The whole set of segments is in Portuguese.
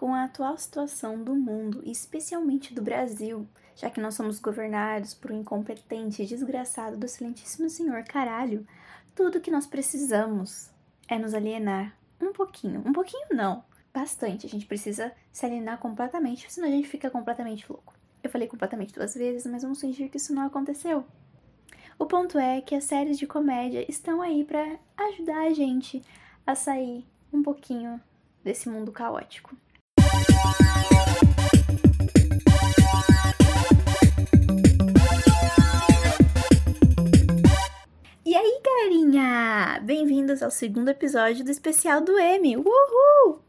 com a atual situação do mundo, especialmente do Brasil, já que nós somos governados por um incompetente desgraçado do excelentíssimo senhor caralho, tudo que nós precisamos é nos alienar um pouquinho. Um pouquinho não, bastante. A gente precisa se alienar completamente, senão a gente fica completamente louco. Eu falei completamente duas vezes, mas vamos fingir que isso não aconteceu. O ponto é que as séries de comédia estão aí para ajudar a gente a sair um pouquinho desse mundo caótico. E aí, galerinha! Bem-vindos ao segundo episódio do especial do M. Uhul!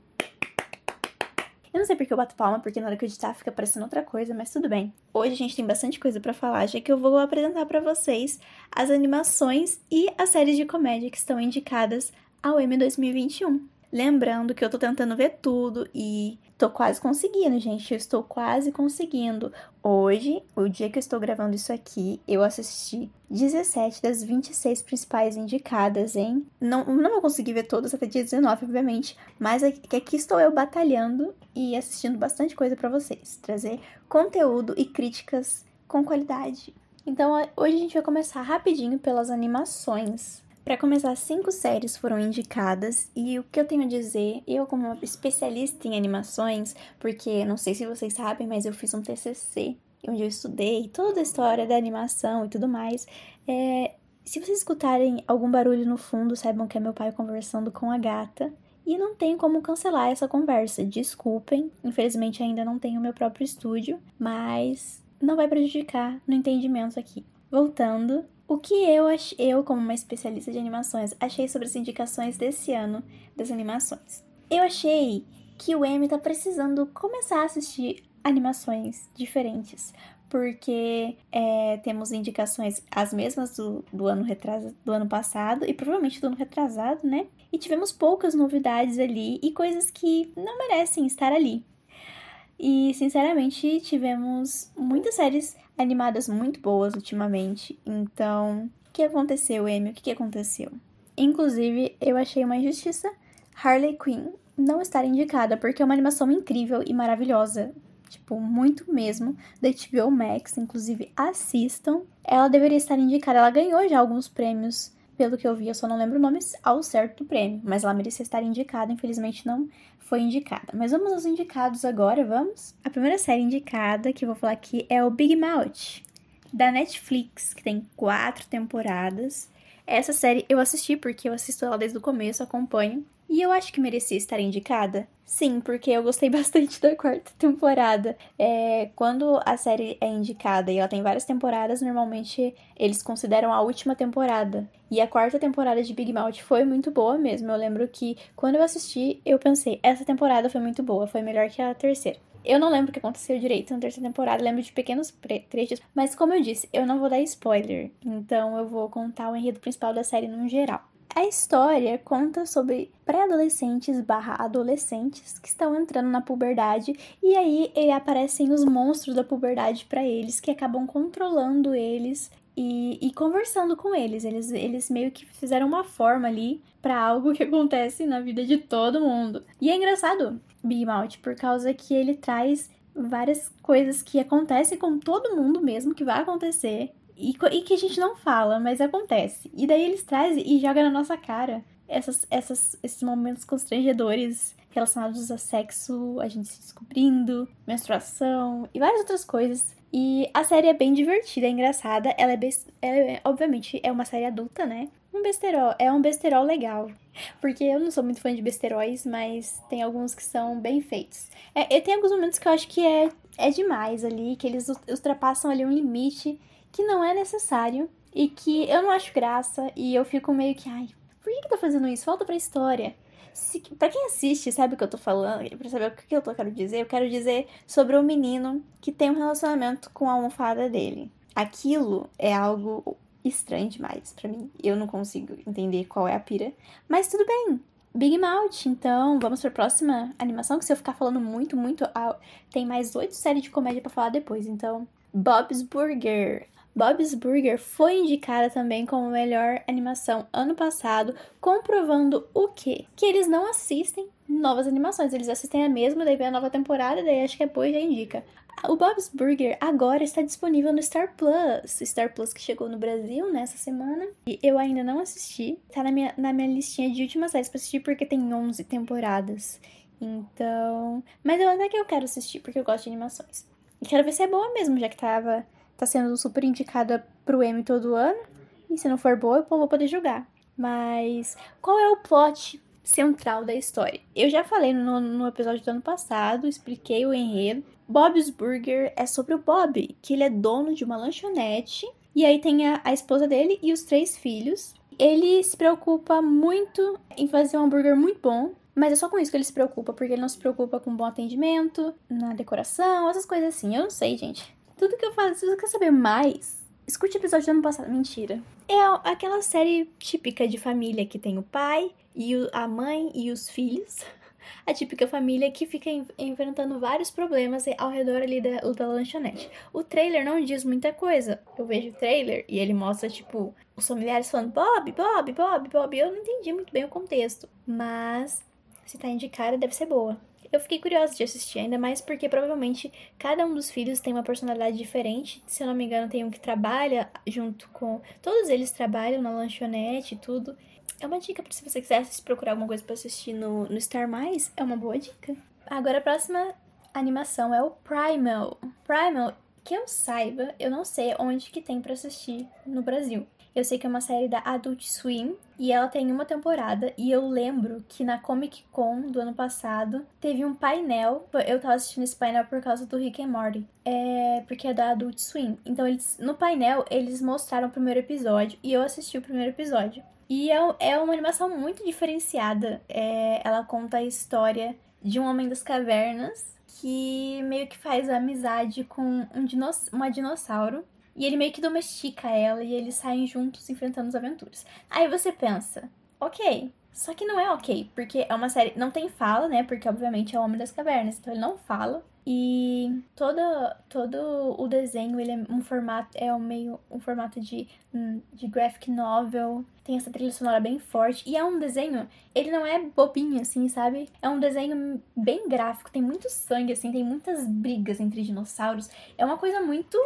Eu não sei porque eu bato palma, porque na hora que eu editar fica parecendo outra coisa, mas tudo bem. Hoje a gente tem bastante coisa para falar, já que eu vou apresentar para vocês as animações e as séries de comédia que estão indicadas ao M 2021. Lembrando que eu tô tentando ver tudo e tô quase conseguindo, gente. Eu estou quase conseguindo. Hoje, o dia que eu estou gravando isso aqui, eu assisti 17 das 26 principais indicadas, hein? Não, não vou conseguir ver todas até dia 19, obviamente, mas aqui, aqui estou eu batalhando e assistindo bastante coisa para vocês. Trazer conteúdo e críticas com qualidade. Então, hoje a gente vai começar rapidinho pelas animações. Para começar, cinco séries foram indicadas e o que eu tenho a dizer, eu como uma especialista em animações, porque não sei se vocês sabem, mas eu fiz um TCC onde eu estudei toda a história da animação e tudo mais. É, se vocês escutarem algum barulho no fundo, saibam que é meu pai conversando com a gata. E não tem como cancelar essa conversa. Desculpem, infelizmente ainda não tenho meu próprio estúdio, mas não vai prejudicar no entendimento aqui. Voltando, o que eu, eu, como uma especialista de animações, achei sobre as indicações desse ano das animações? Eu achei que o M tá precisando começar a assistir animações diferentes, porque é, temos indicações as mesmas do, do ano retrasado, do ano passado e provavelmente do ano retrasado, né? E tivemos poucas novidades ali e coisas que não merecem estar ali. E sinceramente tivemos muitas séries animadas muito boas ultimamente. Então, o que aconteceu, Amy? O que aconteceu? Inclusive, eu achei uma injustiça Harley Quinn não estar indicada, porque é uma animação incrível e maravilhosa. Tipo, muito mesmo, da HBO Max. Inclusive, assistam. Ela deveria estar indicada. Ela ganhou já alguns prêmios pelo que eu vi, eu só não lembro o nome ao certo do prêmio, mas ela merecia estar indicada, infelizmente não foi indicada. Mas vamos aos indicados agora, vamos? A primeira série indicada que eu vou falar aqui é o Big Mouth, da Netflix, que tem quatro temporadas. Essa série eu assisti porque eu assisto ela desde o começo, acompanho. E eu acho que merecia estar indicada. Sim, porque eu gostei bastante da quarta temporada. É, quando a série é indicada e ela tem várias temporadas, normalmente eles consideram a última temporada. E a quarta temporada de Big Mouth foi muito boa mesmo. Eu lembro que quando eu assisti, eu pensei, essa temporada foi muito boa, foi melhor que a terceira. Eu não lembro o que aconteceu direito na terceira temporada, lembro de pequenos trechos, mas como eu disse, eu não vou dar spoiler, então eu vou contar o enredo principal da série no geral. A história conta sobre pré-adolescentes barra adolescentes que estão entrando na puberdade e aí aparecem os monstros da puberdade para eles que acabam controlando eles e, e, conversando com eles. eles. Eles meio que fizeram uma forma ali para algo que acontece na vida de todo mundo. E é engraçado Big Mouth por causa que ele traz várias coisas que acontecem com todo mundo mesmo, que vai acontecer e, e, que a gente não fala, mas acontece. E daí eles trazem e jogam na nossa cara essas, essas, esses momentos constrangedores relacionados a sexo, a gente se descobrindo, menstruação e várias outras coisas. E a série é bem divertida, é engraçada. Ela é, é obviamente, é uma série adulta, né? Um besterol, é um besterol legal. Porque eu não sou muito fã de besteróis, mas tem alguns que são bem feitos. É, tem alguns momentos que eu acho que é, é demais ali, que eles ultrapassam ali um limite que não é necessário e que eu não acho graça e eu fico meio que, ai, por que, que tá fazendo isso? Falta pra história. Se, pra quem assiste, sabe o que eu tô falando, pra saber o que eu tô, quero dizer, eu quero dizer sobre um menino que tem um relacionamento com a almofada dele. Aquilo é algo estranho demais para mim. Eu não consigo entender qual é a pira. Mas tudo bem. Big Mouth, então vamos pra próxima animação, que se eu ficar falando muito, muito, tem mais oito séries de comédia para falar depois, então Bob's Burger. Bob's Burger foi indicada também como melhor animação ano passado, comprovando o quê? Que eles não assistem novas animações, eles assistem a mesma, daí vem a nova temporada, daí acho que depois já indica. O Bob's Burger agora está disponível no Star Plus. Star Plus que chegou no Brasil nessa semana. E eu ainda não assisti. Tá na minha, na minha listinha de últimas séries pra assistir porque tem 11 temporadas. Então. Mas eu até que eu quero assistir porque eu gosto de animações. E quero ver se é boa mesmo, já que tava. Tá sendo super indicada pro Emmy todo ano. E se não for boa, eu vou poder julgar. Mas qual é o plot central da história? Eu já falei no, no episódio do ano passado, expliquei o enredo. Bob's Burger é sobre o Bob, que ele é dono de uma lanchonete. E aí tem a, a esposa dele e os três filhos. Ele se preocupa muito em fazer um hambúrguer muito bom. Mas é só com isso que ele se preocupa, porque ele não se preocupa com bom atendimento, na decoração, essas coisas assim. Eu não sei, gente. Tudo que eu faço, se você quer saber mais, escute o episódio do ano passado. Mentira. É aquela série típica de família que tem o pai, e a mãe e os filhos. A típica família que fica enfrentando vários problemas ao redor ali da, da lanchonete. O trailer não diz muita coisa. Eu vejo o trailer e ele mostra, tipo, os familiares falando Bob, Bob, Bob, Bob. Eu não entendi muito bem o contexto. Mas se tá indicada, deve ser boa. Eu fiquei curiosa de assistir, ainda mais porque provavelmente cada um dos filhos tem uma personalidade diferente. Se eu não me engano, tem um que trabalha junto com. Todos eles trabalham na lanchonete e tudo. É uma dica para se você quiser procurar alguma coisa para assistir no, no Star Mais, é uma boa dica. Agora a próxima animação é o Primal. Primal, que eu saiba, eu não sei onde que tem para assistir no Brasil. Eu sei que é uma série da Adult Swim e ela tem uma temporada. E eu lembro que na Comic Con do ano passado teve um painel. Eu tava assistindo esse painel por causa do Rick and Morty. É porque é da Adult Swim. Então eles no painel eles mostraram o primeiro episódio e eu assisti o primeiro episódio. E é, é uma animação muito diferenciada. É, ela conta a história de um homem das cavernas que meio que faz amizade com um dinoss uma dinossauro. E ele meio que domestica ela e eles saem juntos enfrentando as aventuras. Aí você pensa, ok, só que não é ok, porque é uma série. Não tem fala, né? Porque obviamente é o Homem das Cavernas, então ele não fala. E todo, todo o desenho, ele é um formato, é um meio um formato de, hum, de graphic novel. Tem essa trilha sonora bem forte. E é um desenho, ele não é bobinho, assim, sabe? É um desenho bem gráfico, tem muito sangue, assim, tem muitas brigas entre dinossauros. É uma coisa muito.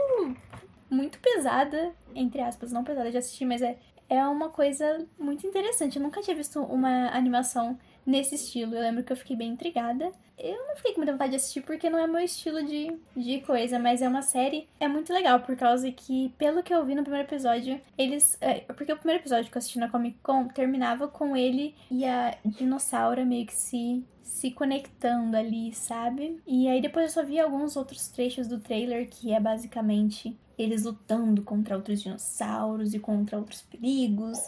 Muito pesada, entre aspas, não pesada de assistir, mas é, é uma coisa muito interessante. Eu nunca tinha visto uma animação nesse estilo. Eu lembro que eu fiquei bem intrigada. Eu não fiquei com muita vontade de assistir porque não é meu estilo de, de coisa, mas é uma série. É muito legal, por causa que, pelo que eu vi no primeiro episódio, eles. É, porque o primeiro episódio que eu assisti na Comic Con terminava com ele e a dinossauro meio que se se conectando ali, sabe? E aí depois eu só vi alguns outros trechos do trailer que é basicamente eles lutando contra outros dinossauros e contra outros perigos.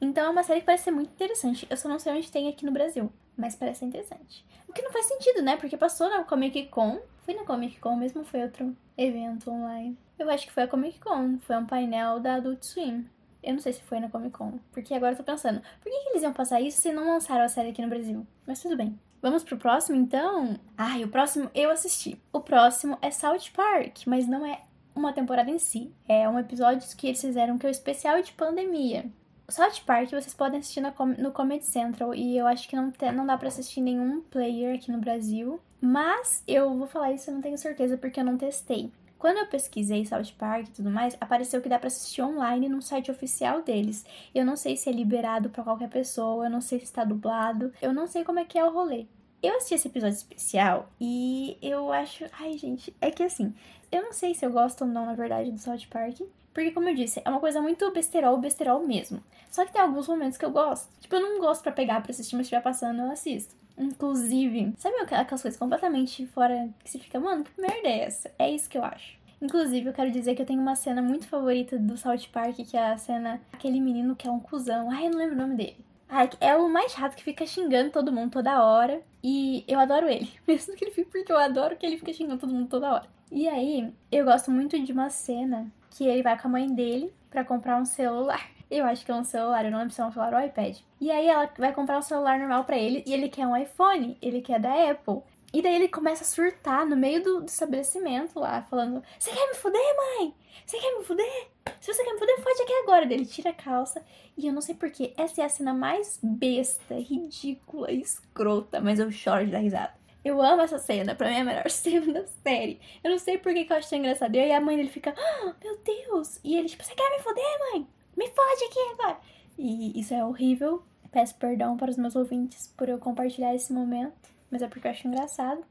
Então é uma série que parece ser muito interessante. Eu só não sei onde tem aqui no Brasil, mas parece ser interessante. O que não faz sentido, né? Porque passou na Comic Con. Fui na Comic Con, mesmo foi outro evento online. Eu acho que foi a Comic Con. Foi um painel da Adult Swim. Eu não sei se foi na Comic Con. Porque agora eu tô pensando, por que, que eles iam passar isso se não lançaram a série aqui no Brasil? Mas tudo bem. Vamos pro próximo então? Ai, o próximo eu assisti. O próximo é South Park, mas não é uma temporada em si. É um episódio que eles fizeram que é o especial de pandemia. South Park vocês podem assistir no Comedy Central e eu acho que não, te, não dá para assistir nenhum player aqui no Brasil. Mas eu vou falar isso, eu não tenho certeza porque eu não testei. Quando eu pesquisei South Park e tudo mais, apareceu que dá para assistir online no site oficial deles. Eu não sei se é liberado para qualquer pessoa, eu não sei se está dublado, eu não sei como é que é o rolê. Eu assisti esse episódio especial e eu acho. Ai, gente, é que assim, eu não sei se eu gosto ou não, na verdade, do South Park. Porque, como eu disse, é uma coisa muito besterol, besterol mesmo. Só que tem alguns momentos que eu gosto. Tipo, eu não gosto pra pegar pra assistir, mas se estiver passando, eu assisto. Inclusive, sabe aquelas coisas completamente fora que você fica, mano, que merda é essa? É isso que eu acho. Inclusive, eu quero dizer que eu tenho uma cena muito favorita do South Park, que é a cena aquele menino que é um cuzão. Ai, eu não lembro o nome dele. É o mais chato que fica xingando todo mundo toda hora. E eu adoro ele. Mesmo que ele fique, porque eu adoro que ele fica xingando todo mundo toda hora. E aí, eu gosto muito de uma cena que ele vai com a mãe dele para comprar um celular. Eu acho que é um celular, eu não lembro se é um celular ou iPad. E aí ela vai comprar um celular normal para ele e ele quer um iPhone, ele quer da Apple. E daí ele começa a surtar no meio do, do estabelecimento lá, falando: Você quer me fuder, mãe? Você quer me fuder? Se você quer me fuder, fode aqui agora. Daí ele tira a calça. E eu não sei porquê, essa é a cena mais besta, ridícula, escrota, mas eu choro de dar risada. Eu amo essa cena, pra mim é a melhor cena da série. Eu não sei por que, que eu acho engraçado. E aí a mãe dele fica, oh, meu Deus! E ele, tipo, você quer me foder, mãe? Me fode aqui agora! E isso é horrível. Peço perdão para os meus ouvintes por eu compartilhar esse momento, mas é porque eu acho engraçado.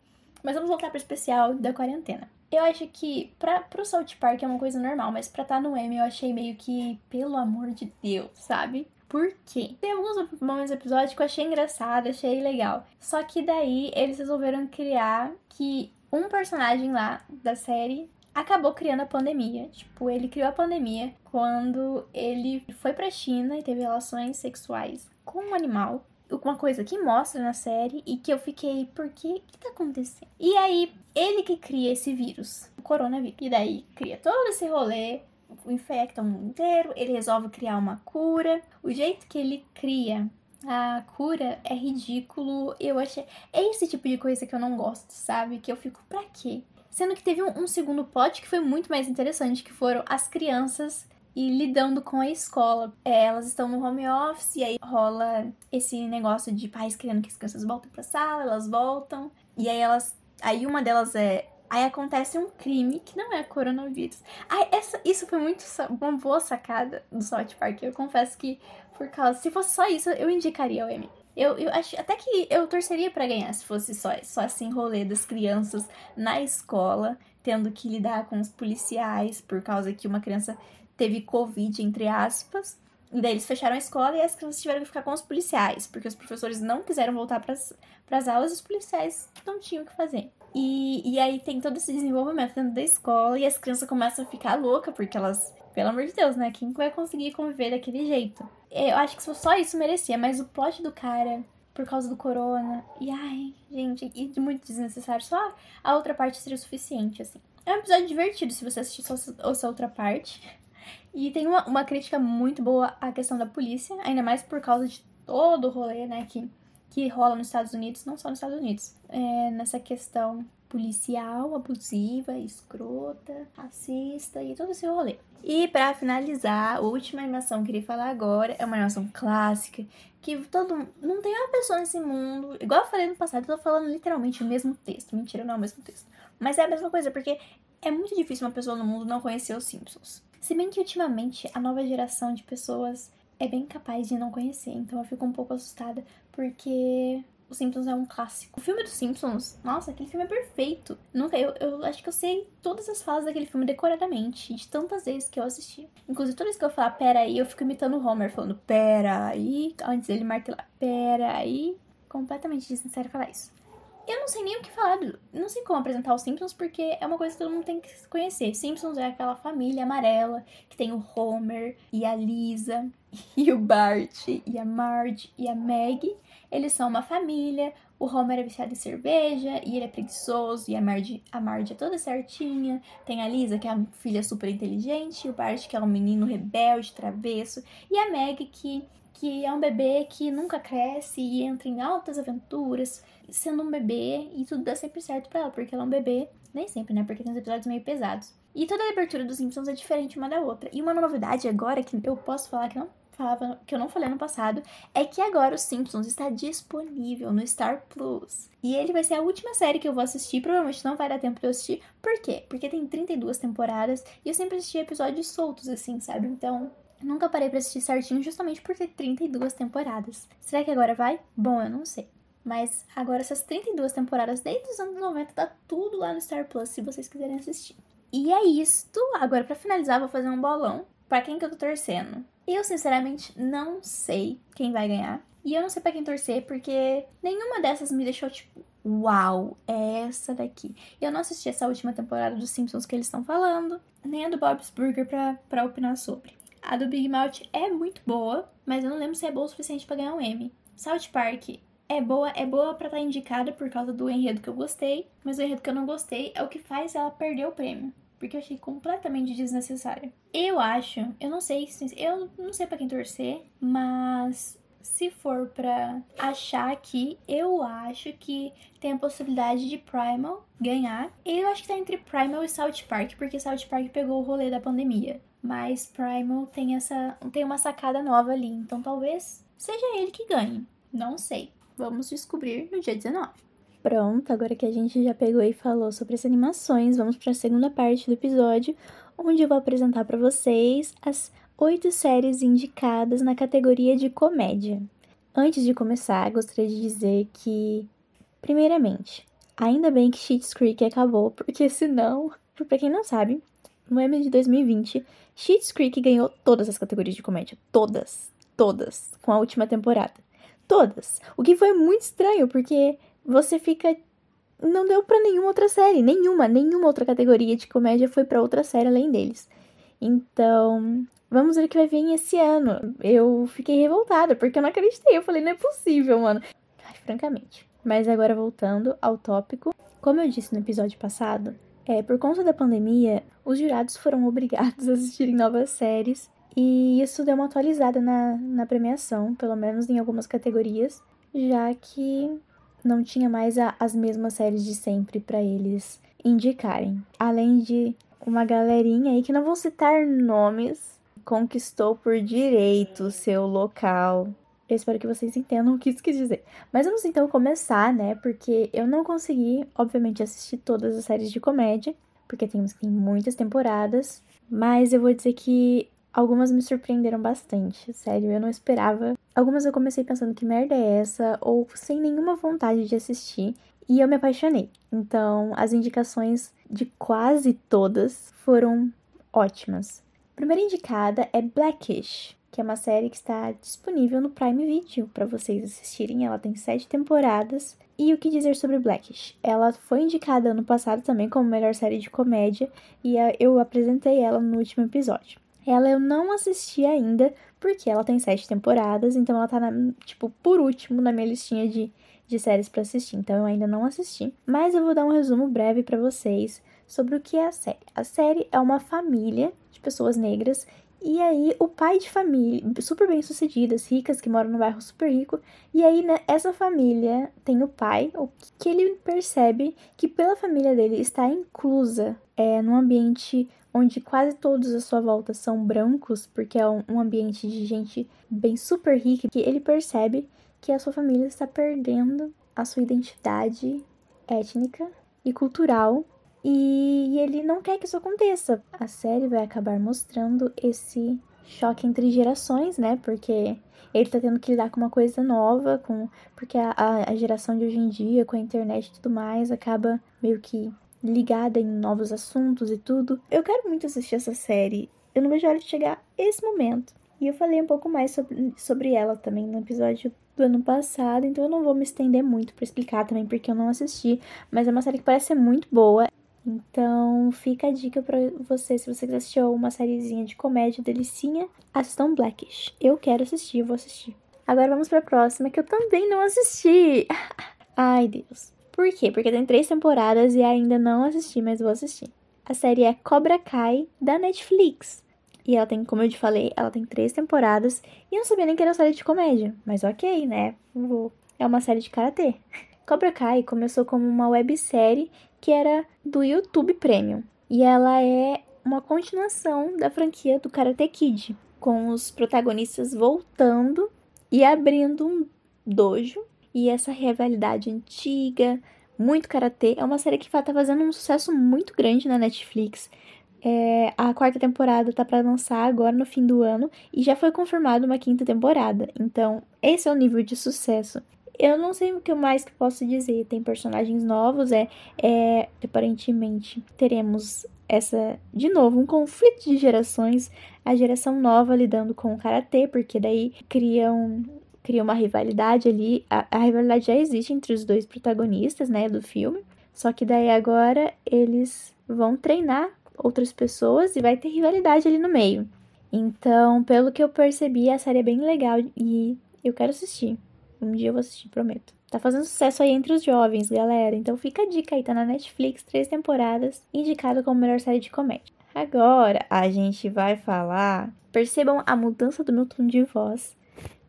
Mas vamos voltar pro especial da quarentena. Eu acho que pra, pro South Park é uma coisa normal, mas pra estar tá no M eu achei meio que, pelo amor de Deus, sabe? Por quê? Tem alguns momentos do episódio que eu achei engraçado, achei legal. Só que daí eles resolveram criar que um personagem lá da série acabou criando a pandemia. Tipo, ele criou a pandemia quando ele foi pra China e teve relações sexuais com um animal. Uma coisa que mostra na série e que eu fiquei, por que que tá acontecendo? E aí, ele que cria esse vírus, o coronavírus. E daí, cria todo esse rolê, infecta o mundo inteiro, ele resolve criar uma cura. O jeito que ele cria a cura é ridículo. Eu achei. É esse tipo de coisa que eu não gosto, sabe? Que eu fico, pra quê? Sendo que teve um, um segundo plot que foi muito mais interessante, que foram as crianças e lidando com a escola. É, elas estão no home office e aí rola esse negócio de pais querendo que as crianças voltem pra sala, elas voltam. E aí elas. Aí uma delas é Aí acontece um crime que não é coronavírus. Ai, essa, isso foi muito uma boa sacada do South Park. Eu confesso que, por causa. Se fosse só isso, eu indicaria o M. Eu, eu acho até que eu torceria para ganhar se fosse só, só esse rolê das crianças na escola, tendo que lidar com os policiais por causa que uma criança teve Covid, entre aspas. E daí eles fecharam a escola e as crianças tiveram que ficar com os policiais, porque os professores não quiseram voltar para as aulas e os policiais não tinham o que fazer. E, e aí tem todo esse desenvolvimento dentro da escola e as crianças começam a ficar loucas, porque elas, pelo amor de Deus, né? Quem vai conseguir conviver daquele jeito? Eu acho que só isso merecia, mas o plot do cara, por causa do corona, e ai, gente, e muito desnecessário, só a outra parte seria o suficiente, assim. É um episódio divertido se você assistir só essa outra parte. E tem uma, uma crítica muito boa à questão da polícia, ainda mais por causa de todo o rolê, né, que que rola nos Estados Unidos, não só nos Estados Unidos, é nessa questão policial, abusiva, escrota, racista e todo esse rolê. E para finalizar, a última animação que eu queria falar agora é uma animação clássica que todo não tem uma pessoa nesse mundo, igual eu falei no passado, eu tô falando literalmente o mesmo texto. Mentira, não é o mesmo texto. Mas é a mesma coisa, porque é muito difícil uma pessoa no mundo não conhecer os Simpsons. Se bem que ultimamente a nova geração de pessoas é bem capaz de não conhecer, então eu fico um pouco assustada porque os Simpsons é um clássico. O filme dos Simpsons, nossa, aquele filme é perfeito. Nunca, eu, eu acho que eu sei todas as falas daquele filme decoradamente, de tantas vezes que eu assisti. Inclusive, toda vez que eu falar pera aí, eu fico imitando o Homer, falando pera aí, antes dele martelar, pera aí. Completamente desnecessário falar isso. Eu não sei nem o que falar, não sei como apresentar os Simpsons, porque é uma coisa que todo mundo tem que conhecer. Simpsons é aquela família amarela que tem o Homer e a Lisa e o Bart e a Marge e a Maggie. Eles são uma família. O Homer é viciado em cerveja e ele é preguiçoso. E a Marge, a Marge é toda certinha. Tem a Lisa, que é a filha super inteligente. O Bart, que é um menino rebelde, travesso. E a Maggie, que que é um bebê que nunca cresce e entra em altas aventuras, sendo um bebê, e tudo dá sempre certo para ela, porque ela é um bebê, nem sempre, né? Porque tem uns episódios meio pesados. E toda a abertura dos Simpsons é diferente uma da outra. E uma novidade agora que eu posso falar que não falava, que eu não falei no passado, é que agora os Simpsons está disponível no Star Plus. E ele vai ser a última série que eu vou assistir, provavelmente não vai dar tempo de eu assistir. Por quê? Porque tem 32 temporadas e eu sempre assisti episódios soltos assim, sabe? Então, Nunca parei pra assistir certinho justamente por ter 32 temporadas. Será que agora vai? Bom, eu não sei. Mas agora essas 32 temporadas desde os anos 90 tá tudo lá no Star Plus se vocês quiserem assistir. E é isto. Agora para finalizar vou fazer um bolão. Para quem que eu tô torcendo? Eu sinceramente não sei quem vai ganhar. E eu não sei para quem torcer porque nenhuma dessas me deixou tipo, uau, é essa daqui. Eu não assisti essa última temporada dos Simpsons que eles estão falando, nem a do Bob's Burger pra, pra opinar sobre. A do Big Mouth é muito boa, mas eu não lembro se é boa o suficiente para ganhar um Emmy. South Park é boa, é boa para estar tá indicada por causa do enredo que eu gostei, mas o enredo que eu não gostei é o que faz ela perder o prêmio, porque eu achei completamente desnecessário. Eu acho, eu não sei, eu não sei para quem torcer, mas se for para achar aqui, eu acho que tem a possibilidade de Primal ganhar. Eu acho que tá entre Primal e South Park, porque South Park pegou o rolê da pandemia. Mas Primal tem essa tem uma sacada nova ali, então talvez seja ele que ganhe. Não sei. Vamos descobrir no dia 19. Pronto, agora que a gente já pegou e falou sobre as animações, vamos para a segunda parte do episódio, onde eu vou apresentar para vocês as oito séries indicadas na categoria de comédia. Antes de começar, gostaria de dizer que, primeiramente, ainda bem que Schitt's Creek acabou, porque senão, para quem não sabe, no Emmy de 2020, Schitt's Creek ganhou todas as categorias de comédia, todas, todas, com a última temporada. Todas. O que foi muito estranho, porque você fica não deu para nenhuma outra série, nenhuma, nenhuma outra categoria de comédia foi para outra série além deles. Então, Vamos ver o que vai vir esse ano. Eu fiquei revoltada, porque eu não acreditei. Eu falei, não é possível, mano. Ai, francamente. Mas agora voltando ao tópico. Como eu disse no episódio passado, é, por conta da pandemia, os jurados foram obrigados a assistirem novas séries. E isso deu uma atualizada na, na premiação, pelo menos em algumas categorias, já que não tinha mais a, as mesmas séries de sempre para eles indicarem. Além de uma galerinha aí que não vou citar nomes, conquistou por direito seu local. Eu espero que vocês entendam o que isso quis dizer. Mas vamos então começar, né? Porque eu não consegui, obviamente, assistir todas as séries de comédia, porque temos tem muitas temporadas. Mas eu vou dizer que algumas me surpreenderam bastante. Sério, eu não esperava. Algumas eu comecei pensando que merda é essa, ou sem nenhuma vontade de assistir. E eu me apaixonei. Então, as indicações de quase todas foram ótimas. A primeira indicada é Blackish, que é uma série que está disponível no Prime Video para vocês assistirem. Ela tem sete temporadas. E o que dizer sobre Blackish? Ela foi indicada ano passado também como melhor série de comédia e eu apresentei ela no último episódio. Ela eu não assisti ainda porque ela tem sete temporadas, então ela tá na, tipo por último na minha listinha de, de séries para assistir. Então eu ainda não assisti, mas eu vou dar um resumo breve para vocês sobre o que é a série. A série é uma família de pessoas negras e aí o pai de família, super bem sucedidas, ricas, que moram no bairro super rico, e aí né, essa família tem o pai, o que ele percebe que pela família dele está inclusa é, num ambiente onde quase todos à sua volta são brancos, porque é um, ambiente de gente bem super rica, que ele percebe que a sua família está perdendo a sua identidade étnica e cultural e ele não quer que isso aconteça. A série vai acabar mostrando esse choque entre gerações, né? Porque ele tá tendo que lidar com uma coisa nova, com porque a, a geração de hoje em dia, com a internet e tudo mais, acaba meio que ligada em novos assuntos e tudo. Eu quero muito assistir essa série. Eu não vejo a hora de chegar esse momento. E eu falei um pouco mais sobre, sobre ela também no episódio do ano passado, então eu não vou me estender muito para explicar também porque eu não assisti, mas é uma série que parece ser muito boa. Então, fica a dica para você, se você quiser assistir uma sériezinha de comédia delicinha, assistam Blackish. Eu quero assistir, vou assistir. Agora vamos para a próxima, que eu também não assisti. Ai, Deus. Por quê? Porque tem três temporadas e ainda não assisti, mas vou assistir. A série é Cobra Kai, da Netflix. E ela tem, como eu te falei, ela tem três temporadas. E eu não sabia nem que era uma série de comédia. Mas ok, né? É uma série de karatê. Cobra Kai começou como uma websérie que era do YouTube Premium. E ela é uma continuação da franquia do Karate Kid, com os protagonistas voltando e abrindo um dojo. E essa rivalidade antiga, muito karatê, é uma série que tá fazendo um sucesso muito grande na Netflix. É, a quarta temporada tá para lançar agora no fim do ano e já foi confirmada uma quinta temporada. Então, esse é o nível de sucesso eu não sei o que mais que posso dizer. Tem personagens novos, é, é aparentemente teremos essa de novo um conflito de gerações, a geração nova lidando com o karatê, porque daí criam cria uma rivalidade ali. A, a rivalidade já existe entre os dois protagonistas, né, do filme. Só que daí agora eles vão treinar outras pessoas e vai ter rivalidade ali no meio. Então, pelo que eu percebi, a série é bem legal e eu quero assistir. Um dia eu vou assistir, prometo. Tá fazendo sucesso aí entre os jovens, galera. Então fica a dica aí, tá na Netflix, três temporadas, indicado como melhor série de comédia. Agora a gente vai falar. Percebam a mudança do meu tom de voz.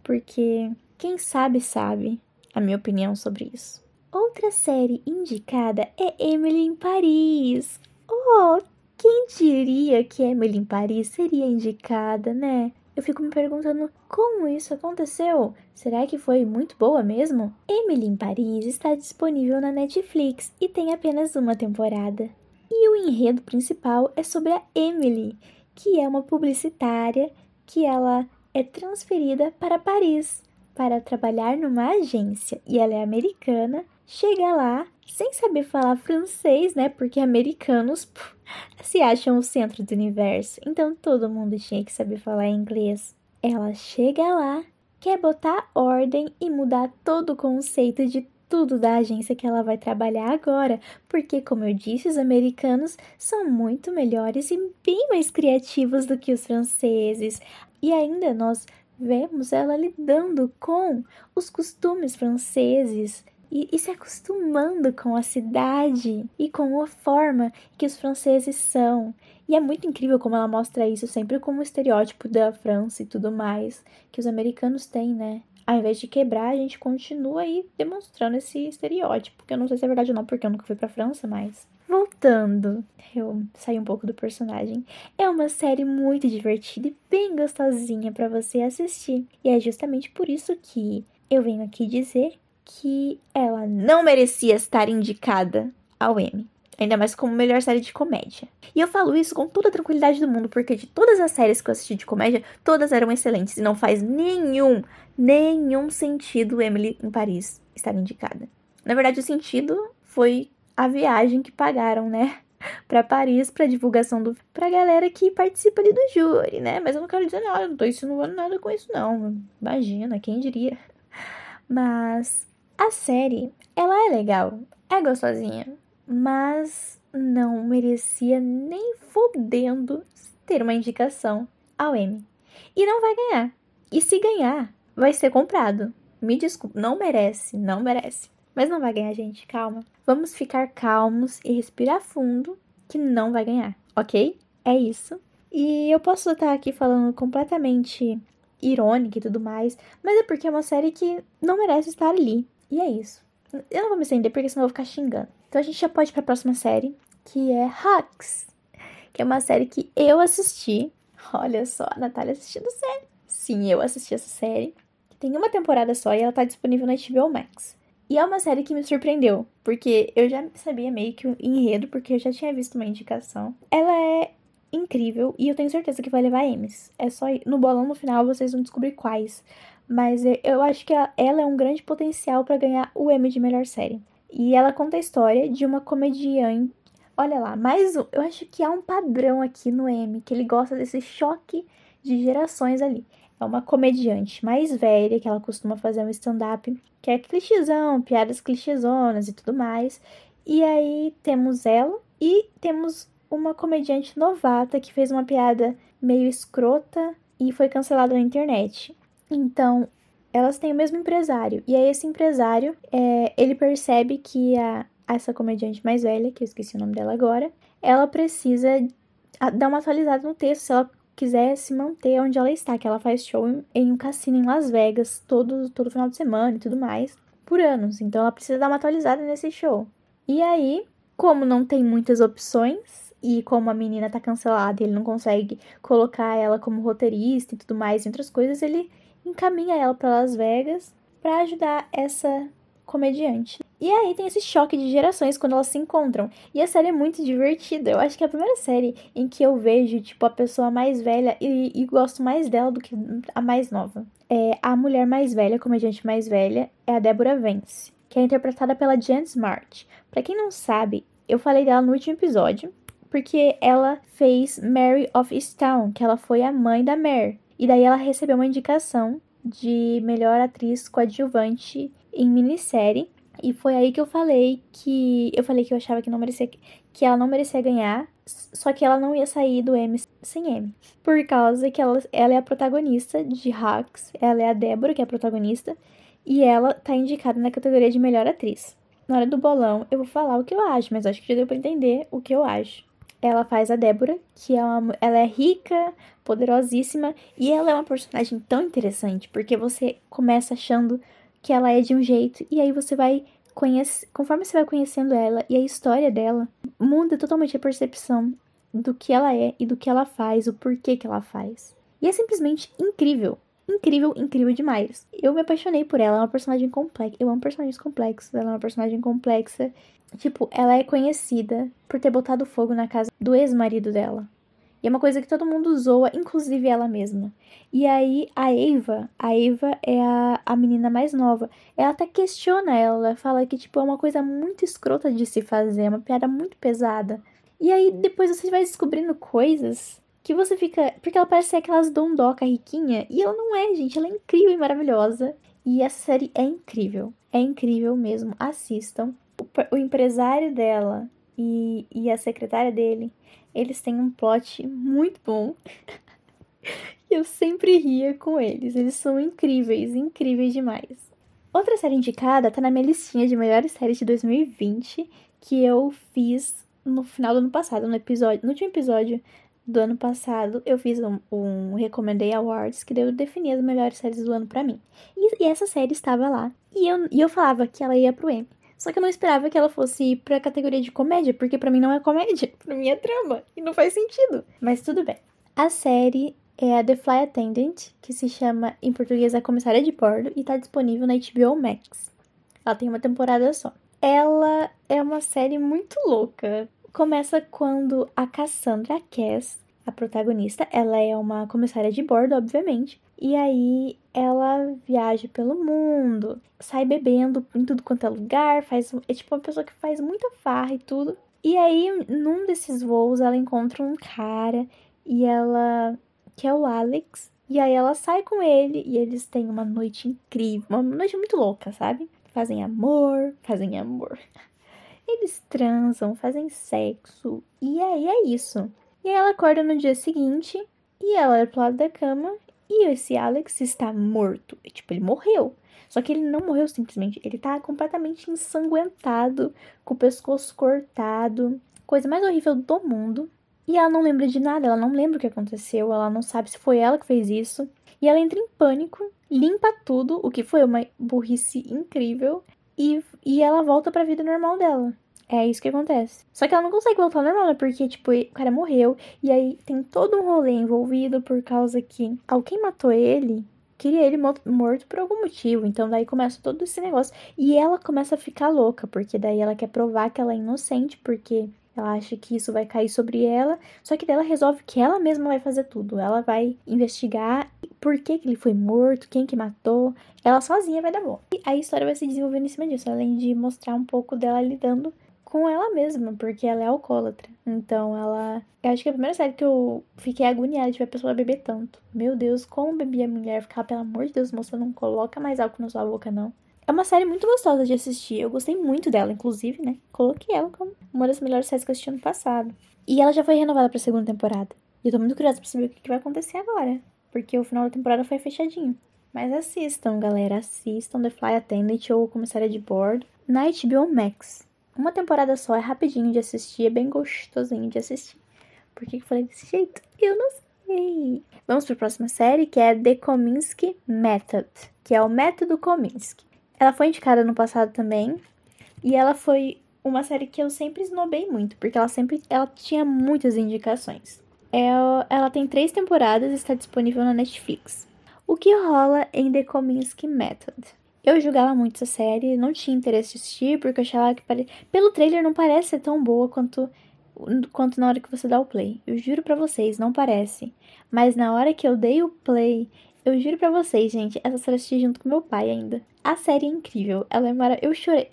Porque quem sabe sabe a minha opinião sobre isso. Outra série indicada é Emily em Paris. Oh, quem diria que Emily em Paris seria indicada, né? Eu fico me perguntando como isso aconteceu. Será que foi muito boa mesmo? Emily em Paris está disponível na Netflix e tem apenas uma temporada. E o enredo principal é sobre a Emily, que é uma publicitária que ela é transferida para Paris para trabalhar numa agência e ela é americana. Chega lá sem saber falar francês, né? Porque americanos se acham o centro do universo. Então todo mundo tinha que saber falar inglês. Ela chega lá, quer botar ordem e mudar todo o conceito de tudo da agência que ela vai trabalhar agora, porque, como eu disse, os americanos são muito melhores e bem mais criativos do que os franceses. E ainda nós vemos ela lidando com os costumes franceses e, e, se acostumando com a cidade e com a forma que os franceses são. E é muito incrível como ela mostra isso sempre como estereótipo da França e tudo mais que os americanos têm, né? Ao invés de quebrar, a gente continua aí demonstrando esse estereótipo, que eu não sei se é verdade ou não, porque eu nunca fui pra França, mas Voltando, eu saí um pouco do personagem. É uma série muito divertida e bem gostosinha para você assistir. E é justamente por isso que eu venho aqui dizer que ela não merecia estar indicada ao Emmy. Ainda mais como melhor série de comédia. E eu falo isso com toda a tranquilidade do mundo, porque de todas as séries que eu assisti de comédia, todas eram excelentes. E não faz nenhum, nenhum sentido Emily em Paris estar indicada. Na verdade, o sentido foi a viagem que pagaram, né? para Paris para divulgação do pra galera que participa ali do júri, né? Mas eu não quero dizer nada, não tô insinuando nada com isso não. Imagina, quem diria. Mas a série, ela é legal, é gostosinha, mas não merecia nem fodendo ter uma indicação ao Emmy. E não vai ganhar. E se ganhar, vai ser comprado. Me desculpe, não merece, não merece. Mas não vai ganhar, gente, calma. Vamos ficar calmos e respirar fundo, que não vai ganhar, ok? É isso. E eu posso estar aqui falando completamente irônica e tudo mais, mas é porque é uma série que não merece estar ali. E é isso. Eu não vou me estender porque senão eu vou ficar xingando. Então a gente já pode ir pra próxima série, que é Hacks, que é uma série que eu assisti. Olha só, a Natália assistindo série. Sim, eu assisti essa série. Tem uma temporada só e ela tá disponível na HBO Max. E é uma série que me surpreendeu, porque eu já sabia meio que o enredo, porque eu já tinha visto uma indicação. Ela é incrível e eu tenho certeza que vai levar Emmys. É só no bolão no final vocês vão descobrir quais. Mas eu acho que ela é um grande potencial para ganhar o Emmy de melhor série. E ela conta a história de uma comediante. Olha lá, mais um. Eu acho que há um padrão aqui no Emmy, que ele gosta desse choque de gerações ali. É uma comediante mais velha, que ela costuma fazer um stand-up, que é clichêzão, piadas clichêzonas e tudo mais. E aí temos ela e temos uma comediante novata que fez uma piada meio escrota e foi cancelada na internet. Então, elas têm o mesmo empresário. E aí esse empresário, é, ele percebe que a, essa comediante mais velha, que eu esqueci o nome dela agora, ela precisa dar uma atualizada no texto se ela quiser se manter onde ela está, que ela faz show em um cassino em Las Vegas todo, todo final de semana e tudo mais, por anos. Então ela precisa dar uma atualizada nesse show. E aí, como não tem muitas opções, e como a menina tá cancelada e ele não consegue colocar ela como roteirista e tudo mais, e outras coisas, ele encaminha ela para Las Vegas para ajudar essa comediante. E aí tem esse choque de gerações quando elas se encontram. E a série é muito divertida. Eu acho que é a primeira série em que eu vejo, tipo, a pessoa mais velha e, e gosto mais dela do que a mais nova. É, a mulher mais velha, a comediante mais velha, é a Deborah Vance, que é interpretada pela Jen Smart. Pra quem não sabe, eu falei dela no último episódio, porque ela fez Mary of Easttown, que ela foi a mãe da Mare. E daí ela recebeu uma indicação de melhor atriz coadjuvante em minissérie. E foi aí que eu falei que. Eu falei que eu achava que não merecia. Que ela não merecia ganhar. Só que ela não ia sair do M sem M. Por causa que ela, ela é a protagonista de Hacks. Ela é a Débora, que é a protagonista. E ela tá indicada na categoria de melhor atriz. Na hora do bolão, eu vou falar o que eu acho, mas acho que já deu pra entender o que eu acho. ela faz a Débora, que é uma, ela é rica, poderosíssima, e ela é uma personagem tão interessante, porque você começa achando que ela é de um jeito, e aí você vai conhece, conforme você vai conhecendo ela e a história dela, muda totalmente a percepção do que ela é e do que ela faz, o porquê que ela faz. E é simplesmente incrível. Incrível, incrível demais. Eu me apaixonei por ela, é uma personagem complexa. Eu amo personagens complexos, ela é uma personagem complexa. Tipo, ela é conhecida por ter botado fogo na casa do ex-marido dela. E é uma coisa que todo mundo zoa, inclusive ela mesma. E aí, a Eva, a Eva é a, a menina mais nova. Ela até questiona ela, fala que, tipo, é uma coisa muito escrota de se fazer, é uma piada muito pesada. E aí, depois você vai descobrindo coisas que você fica. Porque ela parece ser aquelas dondoca riquinha. E ela não é, gente. Ela é incrível e maravilhosa. E essa série é incrível. É incrível mesmo. Assistam. O, o empresário dela e, e a secretária dele eles têm um plot muito bom. Eu sempre ria com eles. Eles são incríveis, incríveis demais. Outra série indicada tá na minha listinha de melhores séries de 2020 que eu fiz no final do ano passado, no episódio, no último episódio do ano passado, eu fiz um, um Recommendei Awards que deu definir as melhores séries do ano para mim. E, e, essa série estava lá. E eu, e eu falava que ela ia pro Emmy. Só que eu não esperava que ela fosse pra categoria de comédia, porque para mim não é comédia, pra mim é drama. E não faz sentido. Mas tudo bem. A série é a The Fly Attendant, que se chama em português A Comissária de Bordo e tá disponível na HBO Max. Ela tem uma temporada só. Ela é uma série muito louca. Começa quando a Cassandra Cass, a protagonista, ela é uma comissária de bordo, obviamente, e aí ela viaja pelo mundo, sai bebendo em tudo quanto é lugar, faz é tipo uma pessoa que faz muita farra e tudo. E aí num desses voos ela encontra um cara e ela que é o Alex, e aí ela sai com ele e eles têm uma noite incrível, uma noite muito louca, sabe? Fazem amor, fazem amor. Eles transam, fazem sexo, e aí é isso. E aí ela acorda no dia seguinte e ela olha pro lado da cama e esse Alex está morto. Tipo, ele morreu. Só que ele não morreu simplesmente. Ele tá completamente ensanguentado, com o pescoço cortado. Coisa mais horrível do mundo. E ela não lembra de nada, ela não lembra o que aconteceu, ela não sabe se foi ela que fez isso. E ela entra em pânico, limpa tudo, o que foi uma burrice incrível, e, e ela volta pra vida normal dela. É isso que acontece. Só que ela não consegue voltar ao normal, né? Porque, tipo, o cara morreu. E aí tem todo um rolê envolvido por causa que alguém matou ele. Queria ele morto por algum motivo. Então daí começa todo esse negócio. E ela começa a ficar louca. Porque daí ela quer provar que ela é inocente. Porque ela acha que isso vai cair sobre ela. Só que ela resolve que ela mesma vai fazer tudo. Ela vai investigar por que, que ele foi morto, quem que matou. Ela sozinha vai dar bom. E a história vai se desenvolvendo em cima disso. Além de mostrar um pouco dela lidando com ela mesma, porque ela é alcoólatra. Então ela. Eu acho que é a primeira série que eu fiquei agoniada de ver a pessoa beber tanto. Meu Deus, como bebia a mulher? Ficava, pelo amor de Deus, moça, não coloca mais álcool na sua boca, não. É uma série muito gostosa de assistir. Eu gostei muito dela, inclusive, né? Coloquei ela como uma das melhores séries que eu assisti ano passado. E ela já foi renovada pra segunda temporada. E eu tô muito curiosa pra saber o que vai acontecer agora. Porque o final da temporada foi fechadinho. Mas assistam, galera. Assistam The Fly Attendant ou Comissária de Bordo na HBO Max. Uma temporada só, é rapidinho de assistir, é bem gostosinho de assistir. Por que eu falei desse jeito? Eu não sei. Vamos para a próxima série, que é The Kominsky Method, que é o método Kominsky. Ela foi indicada no passado também, e ela foi uma série que eu sempre esnobei muito, porque ela sempre ela tinha muitas indicações. Ela, ela tem três temporadas e está disponível na Netflix. O que rola em The Kominsky Method? Eu julgava muito essa série, não tinha interesse de assistir, porque eu achava que pare... pelo trailer não parece ser tão boa quanto quanto na hora que você dá o play. Eu juro para vocês, não parece. Mas na hora que eu dei o play, eu juro para vocês, gente, essa série assisti junto com meu pai ainda. A série é incrível, ela é maravilhosa. Eu chorei.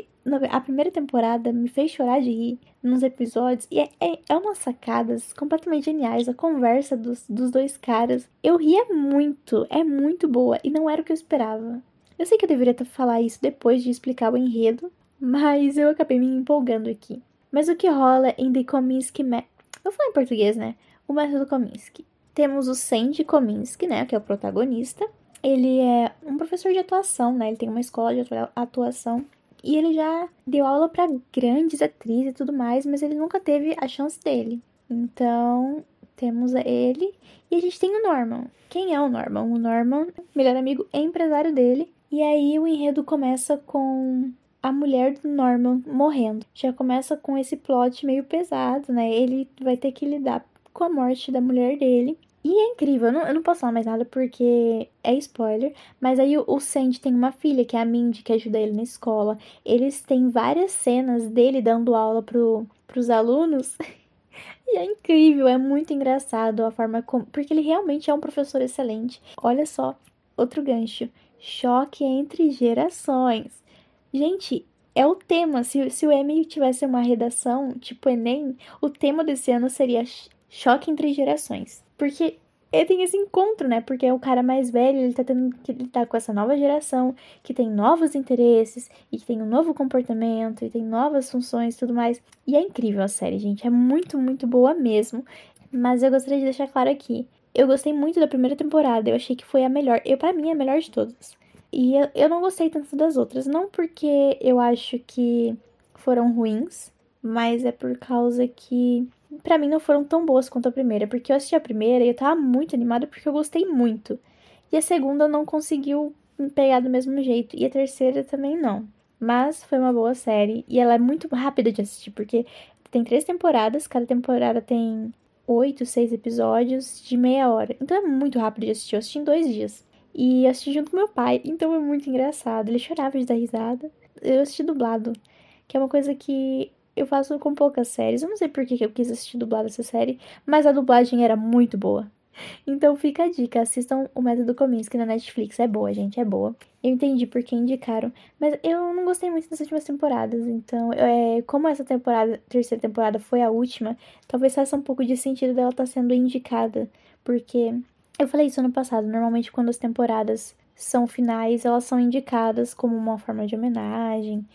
A primeira temporada me fez chorar de rir nos episódios e é, é, é umas sacadas completamente geniais. A conversa dos, dos dois caras. Eu ria muito, é muito boa e não era o que eu esperava. Eu sei que eu deveria falar isso depois de explicar o enredo, mas eu acabei me empolgando aqui. Mas o que rola em The Kominsky Method? Vou falar em português, né? O método Kominsky. Temos o Sandy Kominsky, né? Que é o protagonista. Ele é um professor de atuação, né? Ele tem uma escola de atuação. E ele já deu aula para grandes atrizes e tudo mais, mas ele nunca teve a chance dele. Então, temos ele e a gente tem o Norman. Quem é o Norman? O Norman, melhor amigo empresário dele. E aí o enredo começa com a mulher do Norman morrendo. Já começa com esse plot meio pesado, né? Ele vai ter que lidar com a morte da mulher dele. E é incrível, eu não, eu não posso falar mais nada porque é spoiler. Mas aí o, o Sandy tem uma filha, que é a Mindy, que ajuda ele na escola. Eles têm várias cenas dele dando aula pro, pros alunos. E é incrível, é muito engraçado a forma como. Porque ele realmente é um professor excelente. Olha só, outro gancho: choque entre gerações. Gente, é o tema. Se, se o Emmy tivesse uma redação tipo Enem, o tema desse ano seria choque entre gerações. Porque ele tem esse encontro, né? Porque é o cara mais velho, ele tá tendo que lidar com essa nova geração, que tem novos interesses, e que tem um novo comportamento, e tem novas funções e tudo mais. E é incrível a série, gente. É muito, muito boa mesmo. Mas eu gostaria de deixar claro aqui. Eu gostei muito da primeira temporada, eu achei que foi a melhor. Eu, para mim, é a melhor de todas. E eu, eu não gostei tanto das outras. Não porque eu acho que foram ruins, mas é por causa que para mim não foram tão boas quanto a primeira, porque eu assisti a primeira e eu tava muito animada porque eu gostei muito. E a segunda não conseguiu me pegar do mesmo jeito, e a terceira também não. Mas foi uma boa série e ela é muito rápida de assistir, porque tem três temporadas, cada temporada tem oito, seis episódios de meia hora. Então é muito rápido de assistir. Eu assisti em dois dias. E eu assisti junto com meu pai, então é muito engraçado. Ele chorava de dar risada. Eu assisti dublado, que é uma coisa que eu faço com poucas séries. Eu não sei por que eu quis assistir dublado essa série, mas a dublagem era muito boa. Então fica a dica, assistam o Método Kominsky na Netflix. É boa, gente, é boa. Eu entendi por que indicaram, mas eu não gostei muito das últimas temporadas. Então, é, como essa temporada, terceira temporada foi a última, talvez faça um pouco de sentido dela estar tá sendo indicada, porque eu falei isso ano passado. Normalmente, quando as temporadas são finais, elas são indicadas como uma forma de homenagem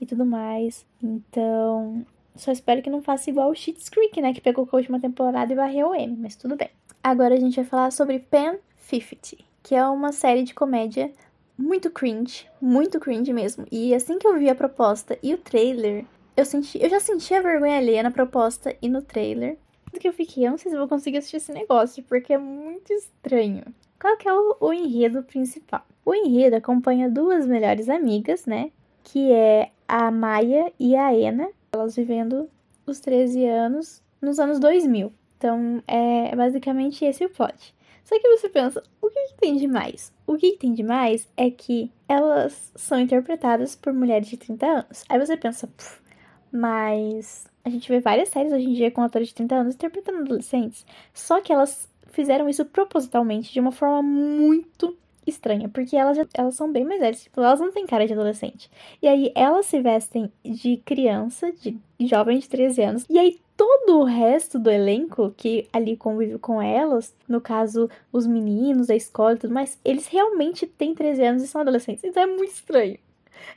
e tudo mais. Então, só espero que não faça igual o Schitt's Creek, né? Que pegou com a última temporada e varreu o M, mas tudo bem. Agora a gente vai falar sobre Pen 50, que é uma série de comédia muito cringe, muito cringe mesmo. E assim que eu vi a proposta e o trailer, eu senti, eu já senti a vergonha alheia na proposta e no trailer que eu fiquei, eu não sei se vou conseguir assistir esse negócio, porque é muito estranho. Qual que é o, o enredo principal? O enredo acompanha duas melhores amigas, né? Que é a Maia e a Ena. Elas vivendo os 13 anos nos anos 2000. Então, é basicamente esse o plot. Só que você pensa, o que, que tem de mais? O que, que, tem de mais é que elas são interpretadas por mulheres de 30 anos. Aí você pensa, mas a gente vê várias séries hoje em dia com atores de 30 anos interpretando adolescentes. Só que elas fizeram isso propositalmente de uma forma muito estranha, porque elas, elas são bem mais velhas, tipo, elas não têm cara de adolescente. E aí elas se vestem de criança, de jovem de 13 anos, e aí todo o resto do elenco que ali convive com elas, no caso os meninos, a escola e tudo mais, eles realmente têm 13 anos e são adolescentes. Então é muito estranho.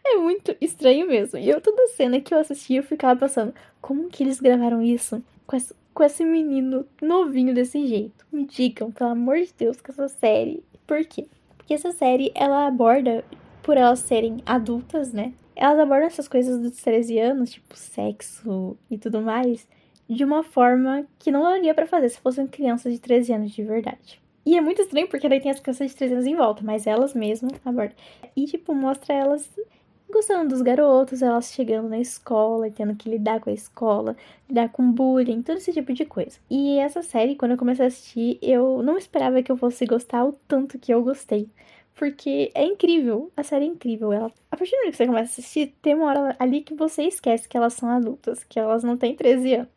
É muito estranho mesmo. E eu, toda cena que eu assistia, eu ficava pensando, como que eles gravaram isso com esse, com esse menino novinho desse jeito? Me digam, pelo amor de Deus, com essa série. Por quê? Porque essa série, ela aborda, por elas serem adultas, né? Elas abordam essas coisas dos 13 anos, tipo sexo e tudo mais, de uma forma que não daria para fazer se fossem crianças de 13 anos de verdade. E é muito estranho porque daí tem as crianças de 13 anos em volta, mas elas mesmas abordam. E, tipo, mostra elas gostando dos garotos, elas chegando na escola e tendo que lidar com a escola, lidar com bullying, todo esse tipo de coisa. E essa série, quando eu comecei a assistir, eu não esperava que eu fosse gostar o tanto que eu gostei. Porque é incrível, a série é incrível. Ela, a partir do momento que você começa a assistir, tem uma hora ali que você esquece que elas são adultas, que elas não têm 13 anos.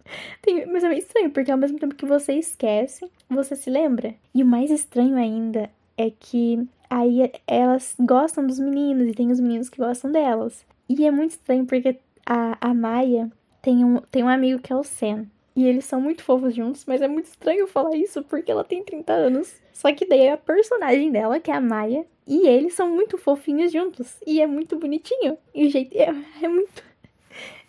Tem, mas é meio estranho, porque ao mesmo tempo que você esquece, você se lembra. E o mais estranho ainda é que aí elas gostam dos meninos e tem os meninos que gostam delas. E é muito estranho porque a, a Maia tem um, tem um amigo que é o Sen. E eles são muito fofos juntos, mas é muito estranho falar isso porque ela tem 30 anos. Só que daí é a personagem dela, que é a Maia, e eles são muito fofinhos juntos. E é muito bonitinho. E o jeito. É, é muito.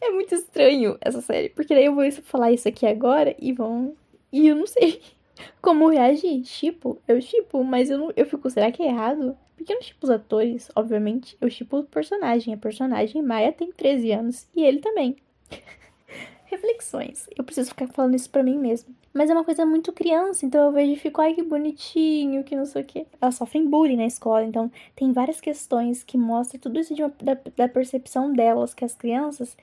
É muito estranho essa série. Porque daí eu vou falar isso aqui agora e vão. E eu não sei como reagir. Tipo, eu chipo, mas eu, não, eu fico, será que é errado? Porque eu não chipo os atores, obviamente. Eu chipo o personagem. A personagem Maia tem 13 anos. E ele também. Reflexões. Eu preciso ficar falando isso pra mim mesmo. Mas é uma coisa muito criança, então eu vejo e fico, ai que bonitinho, que não sei o quê. Elas sofrem bullying na escola, então tem várias questões que mostram tudo isso uma, da, da percepção delas, que as crianças.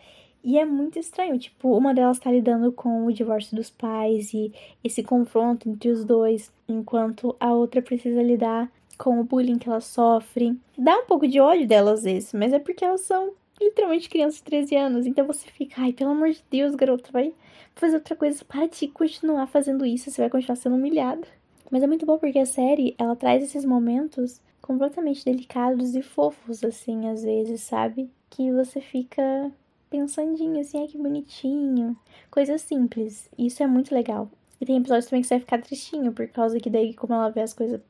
E é muito estranho, tipo, uma delas tá lidando com o divórcio dos pais e esse confronto entre os dois, enquanto a outra precisa lidar com o bullying que ela sofre. Dá um pouco de ódio delas às mas é porque elas são literalmente crianças de 13 anos. Então você fica, ai, pelo amor de Deus, garota, vai fazer outra coisa. Para de continuar fazendo isso, você vai continuar sendo humilhada. Mas é muito bom porque a série, ela traz esses momentos completamente delicados e fofos, assim, às vezes, sabe? Que você fica pensandinho, assim, ai, que bonitinho. Coisas simples. Isso é muito legal. E tem episódios também que você vai ficar tristinho, por causa que daí, como ela vê as coisas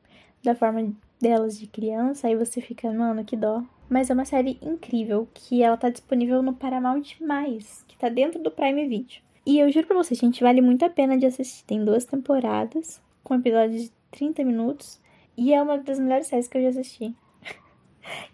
da forma delas de criança, aí você fica, mano, que dó. Mas é uma série incrível que ela tá disponível no Paramount+, que tá dentro do Prime Video. E eu juro pra vocês, gente, vale muito a pena de assistir. Tem duas temporadas, com episódios de 30 minutos, e é uma das melhores séries que eu já assisti.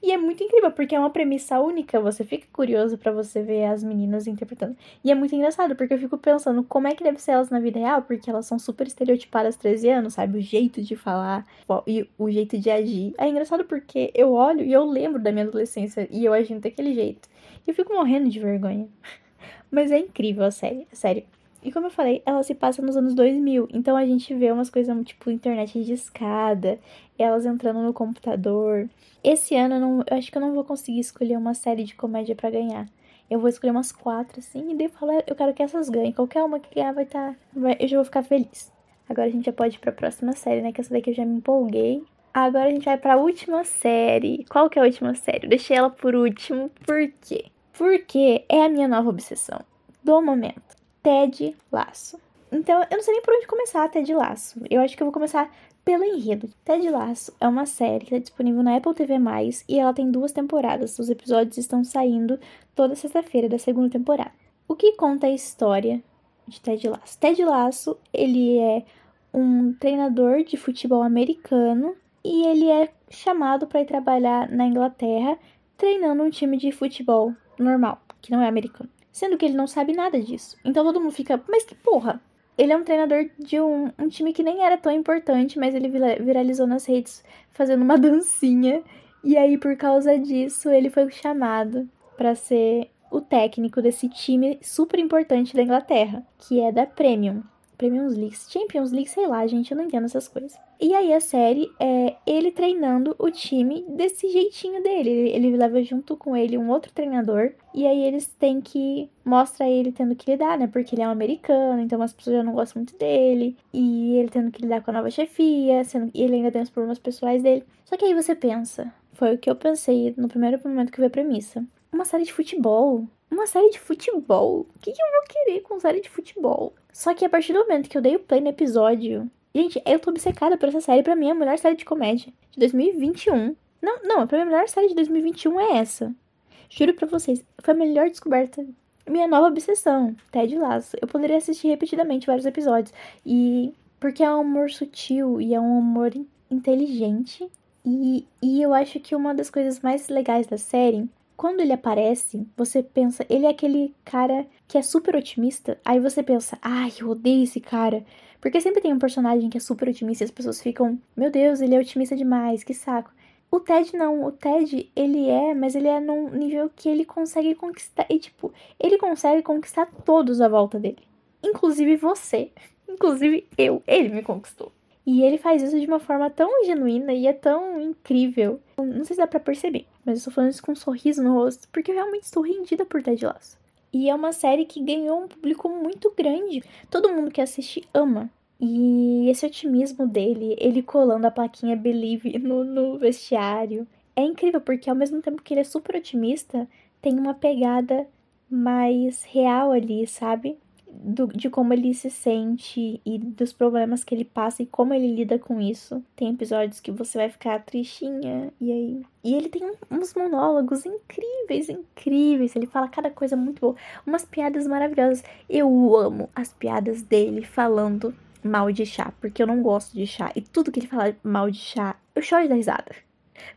E é muito incrível, porque é uma premissa única, você fica curioso para você ver as meninas interpretando. E é muito engraçado, porque eu fico pensando como é que deve ser elas na vida real, porque elas são super estereotipadas 13 anos, sabe? O jeito de falar e o jeito de agir. É engraçado porque eu olho e eu lembro da minha adolescência e eu agindo daquele jeito. E eu fico morrendo de vergonha. Mas é incrível a série, sério. E como eu falei, ela se passa nos anos 2000, então a gente vê umas coisas tipo internet de escada, elas entrando no computador. Esse ano eu, não, eu acho que eu não vou conseguir escolher uma série de comédia para ganhar. Eu vou escolher umas quatro, assim, e daí eu falo, eu quero que essas ganhem. Qualquer uma que ganhar vai estar. Tá, eu já vou ficar feliz. Agora a gente já pode ir pra próxima série, né? Que essa daqui eu já me empolguei. Agora a gente vai pra última série. Qual que é a última série? Eu deixei ela por último, por quê? Porque é a minha nova obsessão do momento. Ted Laço. Então, eu não sei nem por onde começar Ted Laço. Eu acho que eu vou começar pelo enredo. Ted Laço é uma série que está disponível na Apple TV+, e ela tem duas temporadas. Os episódios estão saindo toda sexta-feira da segunda temporada. O que conta a história de Ted Laço? Ted Laço, ele é um treinador de futebol americano e ele é chamado para ir trabalhar na Inglaterra treinando um time de futebol normal, que não é americano sendo que ele não sabe nada disso. Então todo mundo fica, mas que porra? Ele é um treinador de um, um time que nem era tão importante, mas ele viralizou nas redes fazendo uma dancinha. E aí, por causa disso, ele foi chamado para ser o técnico desse time super importante da Inglaterra, que é da Premium. Premium League, Champions League, sei lá, gente, eu não entendo essas coisas. E aí a série é ele treinando o time desse jeitinho dele. Ele, ele leva junto com ele um outro treinador. E aí eles têm que. Mostra ele tendo que lidar, né? Porque ele é um americano, então as pessoas já não gostam muito dele. E ele tendo que lidar com a nova chefia, sendo, e ele ainda tem os problemas pessoais dele. Só que aí você pensa, foi o que eu pensei no primeiro momento que vi a premissa. Uma série de futebol uma série de futebol. O que, que, eu vou querer com série de futebol? Só que a partir do momento que eu dei o play no episódio. Gente, eu tô obcecada por essa série. Pra mim, é a melhor série de comédia de 2021. Não, não, pra mim, a melhor série de 2021 é essa. Juro pra vocês, foi a melhor descoberta. Minha nova obsessão, Ted Lasso. Eu poderia assistir repetidamente vários episódios. E. Porque é um humor sutil e é um humor inteligente. E, e eu acho que uma das coisas mais legais da série quando ele aparece, você pensa, ele é aquele cara que é super otimista. Aí você pensa, ai, eu odeio esse cara. Porque sempre tem um personagem que é super otimista e as pessoas ficam, meu Deus, ele é otimista demais, que saco. O Ted não, o Ted, ele é, mas ele é num nível que ele consegue conquistar. E tipo, ele consegue conquistar todos à volta dele. Inclusive você. Inclusive eu. Ele me conquistou. E ele faz isso de uma forma tão genuína e é tão incrível. Não sei se dá pra perceber, mas eu estou falando isso com um sorriso no rosto, porque eu realmente estou rendida por Ted Lasso. E é uma série que ganhou um público muito grande. Todo mundo que assiste ama. E esse otimismo dele, ele colando a plaquinha Believe no, no vestiário, é incrível, porque ao mesmo tempo que ele é super otimista, tem uma pegada mais real ali, sabe? Do, de como ele se sente e dos problemas que ele passa e como ele lida com isso. Tem episódios que você vai ficar tristinha e aí. E ele tem uns monólogos incríveis, incríveis. Ele fala cada coisa muito boa. Umas piadas maravilhosas. Eu amo as piadas dele falando mal de chá, porque eu não gosto de chá. E tudo que ele fala mal de chá, eu choro de risada.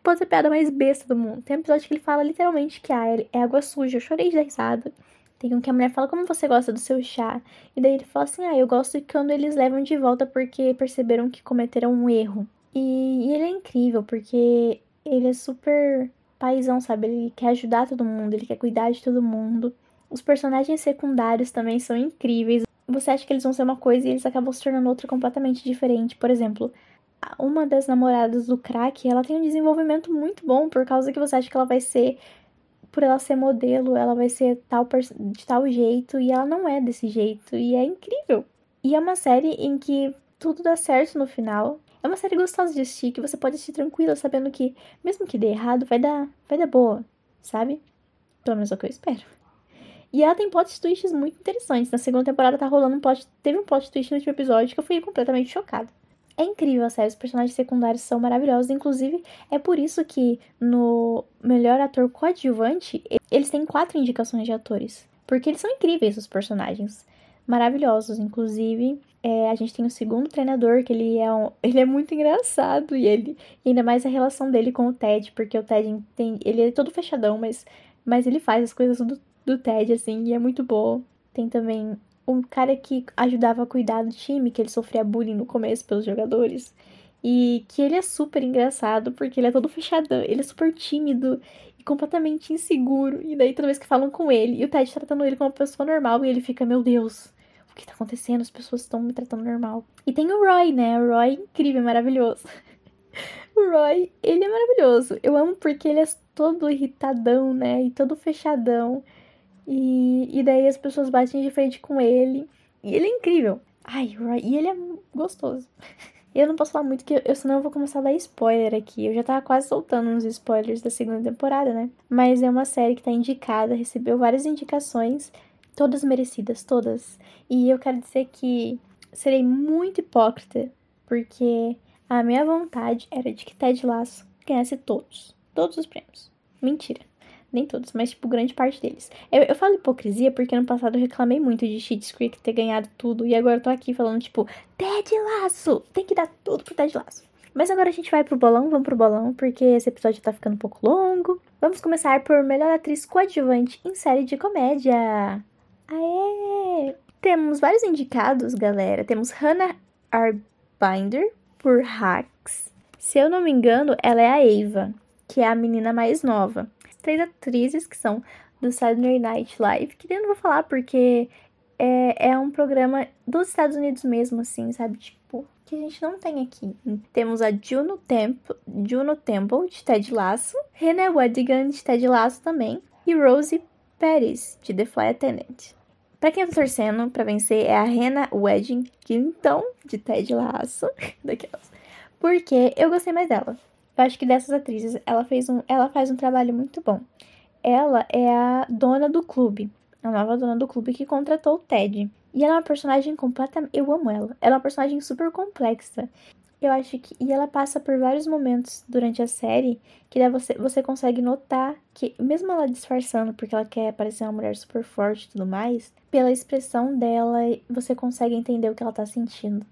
Pode ser a piada mais besta do mundo. Tem um episódio que ele fala literalmente que ah, é água suja. Eu chorei de risada. Tem um que a mulher fala como você gosta do seu chá. E daí ele fala assim: ah, eu gosto quando eles levam de volta porque perceberam que cometeram um erro. E, e ele é incrível porque ele é super paizão, sabe? Ele quer ajudar todo mundo, ele quer cuidar de todo mundo. Os personagens secundários também são incríveis. Você acha que eles vão ser uma coisa e eles acabam se tornando outra completamente diferente. Por exemplo, uma das namoradas do crack, ela tem um desenvolvimento muito bom por causa que você acha que ela vai ser por ela ser modelo, ela vai ser tal de tal jeito e ela não é desse jeito e é incrível. E é uma série em que tudo dá certo no final. É uma série gostosa de assistir, que você pode assistir tranquila, sabendo que, mesmo que dê errado, vai dar, vai dar boa, sabe? Pelo menos é o que eu espero. E ela tem plot twists muito interessantes. Na segunda temporada tá rolando um plot. Teve um plot twist no último episódio que eu fui completamente chocada. É incrível a série, os personagens secundários são maravilhosos. Inclusive, é por isso que no melhor ator coadjuvante, eles têm quatro indicações de atores. Porque eles são incríveis, os personagens. Maravilhosos. Inclusive, é, a gente tem o segundo treinador, que ele é, um, ele é muito engraçado. E ele e ainda mais a relação dele com o Ted, porque o Ted tem, ele é todo fechadão, mas, mas ele faz as coisas do, do Ted, assim, e é muito bom. Tem também um cara que ajudava a cuidar do time, que ele sofria bullying no começo pelos jogadores. E que ele é super engraçado, porque ele é todo fechadão, ele é super tímido e completamente inseguro. E daí toda vez que falam com ele, e o Ted tratando ele como uma pessoa normal, e ele fica, meu Deus, o que tá acontecendo? As pessoas estão me tratando normal. E tem o Roy, né? O Roy incrível, maravilhoso. o Roy, ele é maravilhoso. Eu amo porque ele é todo irritadão, né? E todo fechadão. E, e daí as pessoas batem de frente com ele. E ele é incrível. Ai, e ele é gostoso. Eu não posso falar muito, que eu, senão eu vou começar a dar spoiler aqui. Eu já tava quase soltando uns spoilers da segunda temporada, né? Mas é uma série que tá indicada, recebeu várias indicações, todas merecidas, todas. E eu quero dizer que serei muito hipócrita, porque a minha vontade era de que Ted Lasso ganhasse todos. Todos os prêmios. Mentira. Nem todos, mas, tipo, grande parte deles. Eu, eu falo hipocrisia porque ano passado eu reclamei muito de Cheats Creek ter ganhado tudo. E agora eu tô aqui falando, tipo, Ted Laço! Tem que dar tudo pro Ted Laço. Mas agora a gente vai pro bolão, vamos pro bolão, porque esse episódio tá ficando um pouco longo. Vamos começar por melhor atriz coadjuvante em série de comédia. Aê! Temos vários indicados, galera. Temos Hannah Arbinder por Hacks. Se eu não me engano, ela é a Eva, que é a menina mais nova três atrizes que são do Saturday Night Live, que eu não vou falar porque é, é um programa dos Estados Unidos mesmo, assim, sabe? Tipo, que a gente não tem aqui. Temos a Juno, Temp Juno Temple, de Ted Lasso, Renee Wadigan, de Ted Lasso também, e Rosie Perez, de The Fly Attendant. Pra quem tô torcendo pra vencer é a Hannah Weddington, de Ted Lasso, daquelas. Porque eu gostei mais dela. Eu acho que dessas atrizes, ela, fez um, ela faz um trabalho muito bom. Ela é a dona do clube, a nova dona do clube que contratou o Ted. E ela é uma personagem completamente. Eu amo ela. Ela é uma personagem super complexa. Eu acho que. E ela passa por vários momentos durante a série que você, você consegue notar que, mesmo ela disfarçando, porque ela quer parecer uma mulher super forte e tudo mais, pela expressão dela, você consegue entender o que ela tá sentindo.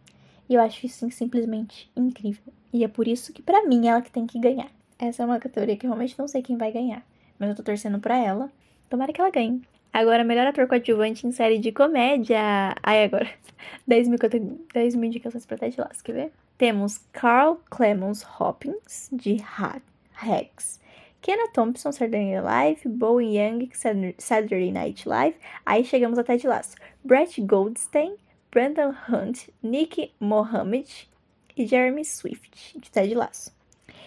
E eu acho isso simplesmente incrível. E é por isso que, para mim, ela que tem que ganhar. Essa é uma categoria que eu realmente não sei quem vai ganhar. Mas eu tô torcendo pra ela. Tomara que ela ganhe. Agora, melhor ator coadjuvante em série de comédia. Ai, agora. 10 mil, 10 mil indicações pra Ted Lasso, quer ver? Temos Carl Clemons Hopkins, de Hacks. Kenna Thompson, Saturday Night Live. Bowen Young, Saturday Night Live. Aí chegamos a Ted Lasso. Brett Goldstein, Brandon Hunt, Nick Mohammed e Jeremy Swift, de Ted Lasso.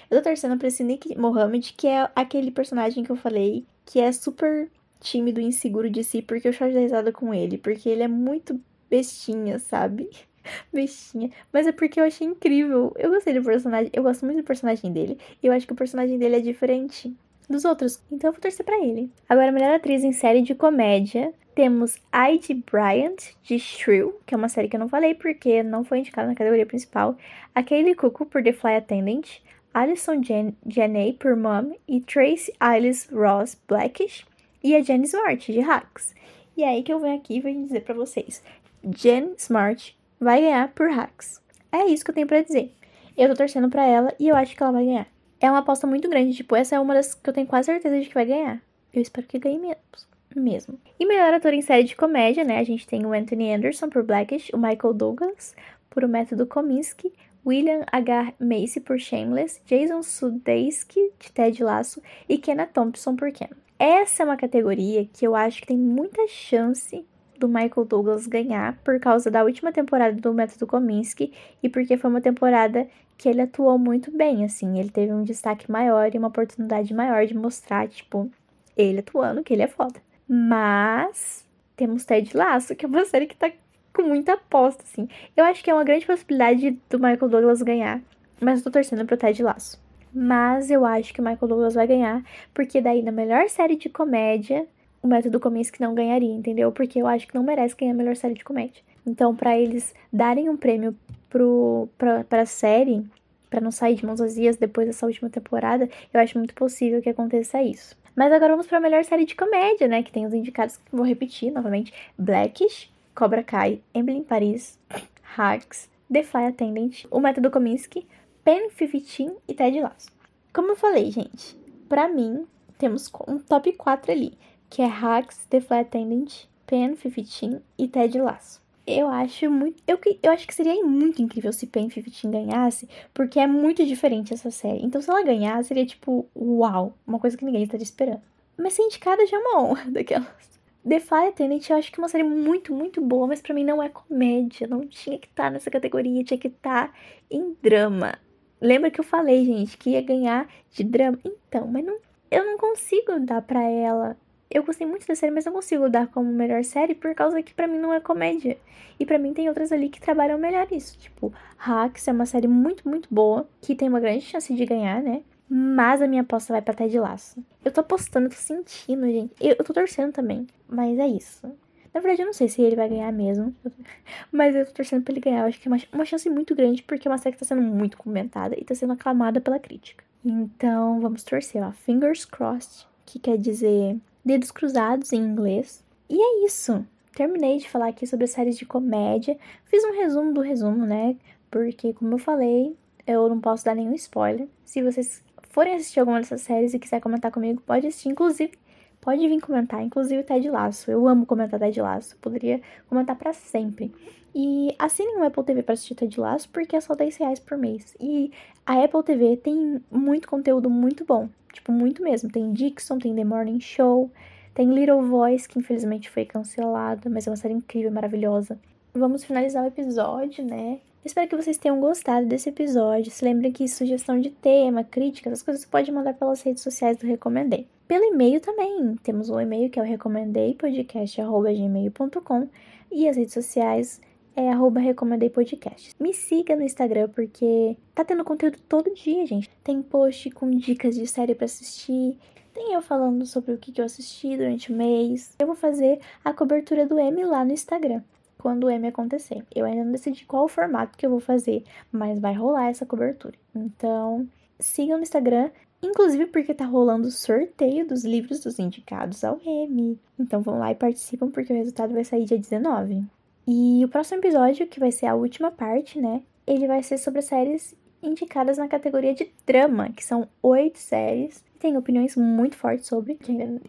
Eu tô torcendo pra esse Nick Mohammed, que é aquele personagem que eu falei que é super tímido e inseguro de si, porque eu choro de risada com ele, porque ele é muito bestinha, sabe? bestinha. Mas é porque eu achei incrível. Eu gostei do personagem, eu gosto muito do personagem dele, e eu acho que o personagem dele é diferente dos outros, então eu vou torcer pra ele. Agora, melhor atriz em série de comédia, temos Heidi Bryant, de Shrew, que é uma série que eu não falei porque não foi indicada na categoria principal. A Kaylee Cuoco, por The Fly Attendant. Alison Jen Janney, por Mom. E Tracy Ellis Ross Blackish. E a Jen Smart, de Hacks. E é aí que eu venho aqui e vou dizer para vocês. Jen Smart vai ganhar por Hacks. É isso que eu tenho para dizer. Eu tô torcendo pra ela e eu acho que ela vai ganhar. É uma aposta muito grande, tipo, essa é uma das que eu tenho quase certeza de que vai ganhar. Eu espero que ganhe menos. Mesmo. E melhor ator em série de comédia, né? A gente tem o Anthony Anderson por Blackish, o Michael Douglas por O Método Kominsky, William H. Macy por Shameless, Jason Sudeikis de Ted Lasso e Kenna Thompson por Ken. Essa é uma categoria que eu acho que tem muita chance do Michael Douglas ganhar por causa da última temporada do Método Kominsky e porque foi uma temporada que ele atuou muito bem, assim, ele teve um destaque maior e uma oportunidade maior de mostrar, tipo, ele atuando, que ele é foda. Mas temos Ted Lasso, que é uma série que tá com muita aposta, assim. Eu acho que é uma grande possibilidade do Michael Douglas ganhar, mas eu tô torcendo pro Ted Lasso. Mas eu acho que o Michael Douglas vai ganhar, porque daí na melhor série de comédia, o Método Kominsky não ganharia, entendeu? Porque eu acho que não merece ganhar a melhor série de comédia. Então, para eles darem um prêmio pro, pra, pra série, para não sair de mãos vazias depois dessa última temporada, eu acho muito possível que aconteça isso. Mas agora vamos para a melhor série de comédia, né? Que tem os indicados que vou repetir novamente: Blackish, Cobra Kai, Emily em Paris, Hacks, The Fly Attendant, O Método Kominsky, Pen 15 e Ted Lasso. Como eu falei, gente, para mim temos um top 4 ali, que é Hacks, The Fly Attendant, Pen 15 e Ted Lasso. Eu acho muito. Eu, eu acho que seria muito incrível se Pen 15 ganhasse, porque é muito diferente essa série. Então, se ela ganhar, seria tipo, uau, uma coisa que ninguém estaria esperando. Mas ser indicada já é uma honra daquelas. The Fly Attendant eu acho que é uma série muito, muito boa, mas para mim não é comédia. Não tinha que estar tá nessa categoria, tinha que estar tá em drama. Lembra que eu falei, gente, que ia ganhar de drama? Então, mas não, eu não consigo dar pra ela. Eu gostei muito da série, mas não consigo dar como melhor série por causa que para mim não é comédia. E para mim tem outras ali que trabalham melhor isso. Tipo, Hacks é uma série muito, muito boa, que tem uma grande chance de ganhar, né? Mas a minha aposta vai pra Ted Laço. Eu tô apostando, tô sentindo, gente. Eu, eu tô torcendo também. Mas é isso. Na verdade, eu não sei se ele vai ganhar mesmo. Mas eu tô torcendo pra ele ganhar. Eu acho que é uma, uma chance muito grande, porque é uma série que tá sendo muito comentada e tá sendo aclamada pela crítica. Então, vamos torcer, ó. Fingers crossed, que quer dizer dedos cruzados em inglês. E é isso. Terminei de falar aqui sobre séries de comédia. Fiz um resumo do resumo, né? Porque, como eu falei, eu não posso dar nenhum spoiler. Se vocês forem assistir alguma dessas séries e quiser comentar comigo, pode assistir. Inclusive, pode vir comentar. Inclusive, Ted Laço. Eu amo comentar Ted Laço. Poderia comentar para sempre. E assinem o Apple TV para assistir Ted Laço, porque é só 10 reais por mês. E a Apple TV tem muito conteúdo muito bom. Tipo, muito mesmo. Tem Dixon, tem The Morning Show, tem Little Voice, que infelizmente foi cancelada, mas é uma série incrível, maravilhosa. Vamos finalizar o episódio, né? Espero que vocês tenham gostado desse episódio. Se lembrem que sugestão de tema, críticas, as coisas você pode mandar pelas redes sociais do Recomendei. Pelo e-mail também. Temos um e-mail que é o recomendeipodcast.gmail.com e as redes sociais é arroba recomendeipodcast. Me siga no Instagram porque tá tendo conteúdo todo dia, gente. Tem post com dicas de série para assistir, tem eu falando sobre o que eu assisti durante o mês. Eu vou fazer a cobertura do M lá no Instagram quando o M acontecer. Eu ainda não decidi qual o formato que eu vou fazer, mas vai rolar essa cobertura. Então, sigam no Instagram, inclusive porque tá rolando o sorteio dos livros dos indicados ao M. Então vão lá e participam porque o resultado vai sair dia 19. E o próximo episódio, que vai ser a última parte, né? Ele vai ser sobre séries indicadas na categoria de drama, que são oito séries. Tem opiniões muito fortes sobre,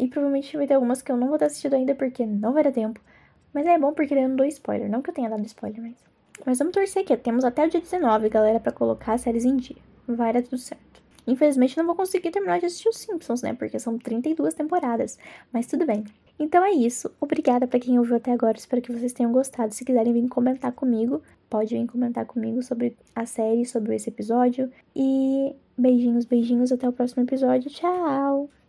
e provavelmente vai ter algumas que eu não vou ter assistido ainda porque não vai dar tempo. Mas é bom porque eu não dou spoiler. Não que eu tenha dado spoiler, mas. Mas vamos torcer aqui. Temos até o dia 19, galera, para colocar as séries em dia. Vai dar tudo certo. Infelizmente não vou conseguir terminar de assistir os Simpsons, né? Porque são 32 temporadas. Mas tudo bem. Então é isso. Obrigada para quem ouviu até agora. Espero que vocês tenham gostado. Se quiserem vir comentar comigo, pode vir comentar comigo sobre a série, sobre esse episódio. E beijinhos, beijinhos. Até o próximo episódio. Tchau!